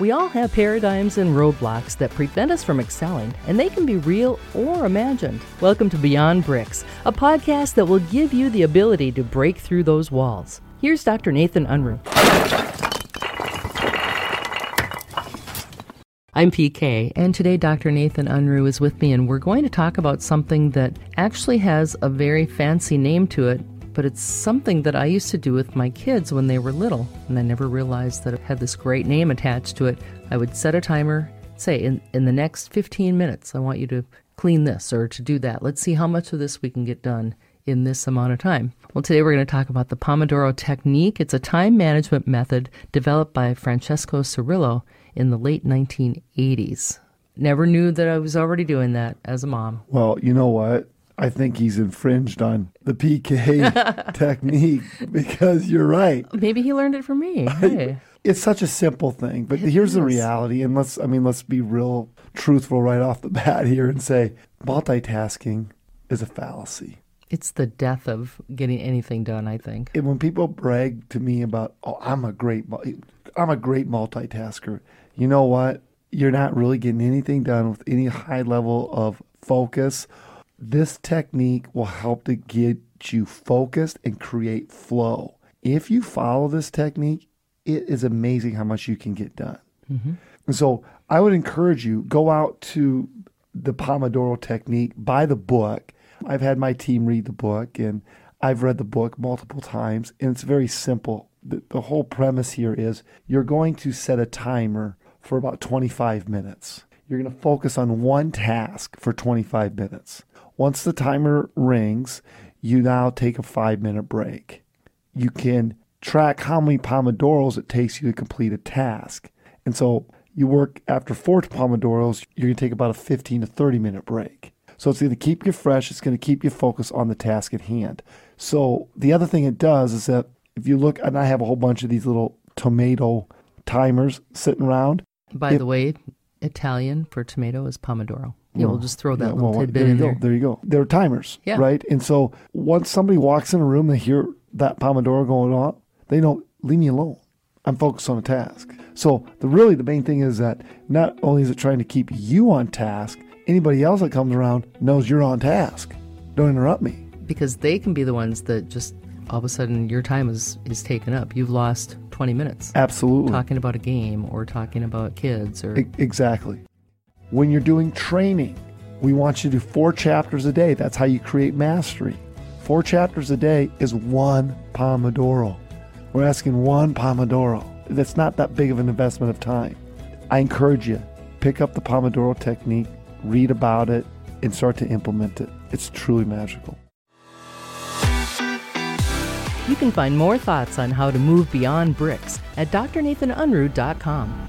We all have paradigms and roadblocks that prevent us from excelling, and they can be real or imagined. Welcome to Beyond Bricks, a podcast that will give you the ability to break through those walls. Here's Dr. Nathan Unruh. I'm PK, and today Dr. Nathan Unruh is with me, and we're going to talk about something that actually has a very fancy name to it, but it's something that I used to do with my kids when they were little, and I never realized that it had this great name attached to it. I would set a timer, say, in, in the next 15 minutes, I want you to clean this or to do that. Let's see how much of this we can get done in this amount of time. Well, today we're going to talk about the Pomodoro technique. It's a time management method developed by Francesco Cirillo in the late 1980s. Never knew that I was already doing that as a mom. Well, you know what? I think he's infringed on the PK technique because you're right. Maybe he learned it from me. Hey. It's such a simple thing, but It here's the reality, and let's I mean let's be real truthful right off the bat here and say multitasking is a fallacy. It's the death of getting anything done, I think. And when people brag to me about, "Oh, I'm a great I'm a great multitasker." You know what? You're not really getting anything done with any high level of focus. This technique will help to get you focused and create flow. If you follow this technique, it is amazing how much you can get done. Mm-hmm. And so I would encourage you go out to the Pomodoro technique, buy the book. I've had my team read the book and I've read the book multiple times and it's very simple. The, the whole premise here is you're going to set a timer for about 25 minutes. You're going to focus on one task for 25 minutes. Once the timer rings, you now take a 5 minute break you can track how many pomodoros it takes you to complete a task. And so you work after four pomodoros, you're going to take about a 15 to 30 minute break. So it's going to keep you fresh, it's going to keep you focused on the task at hand. So the other thing it does is that if you look, and I have a whole bunch of these little tomato timers sitting around. By If- the way, Italian for tomato is pomodoro. Yeah, oh, we'll just throw that Yeah, little well, tidbit there you in go. there. There you go. They're timers, Yeah. right? And so once somebody walks in a room, they hear that Pomodoro going on, they know, leave me alone. I'm focused on a task. So the really the main thing is that not only is it trying to keep you on task, anybody else that comes around knows you're on task. Don't interrupt me. Because they can be the ones that just all of a sudden your time is, is taken up. You've lost 20 minutes Absolutely. talking about a game or talking about kids or E- exactly. When you're doing training, we want you to do four chapters a day. That's how you create mastery. Four chapters a day is one Pomodoro. We're asking one Pomodoro. That's not that big of an investment of time. I encourage you, pick up the Pomodoro technique, read about it, and start to implement it. It's truly magical. You can find more thoughts on how to move beyond bricks at drnathanunruh.com.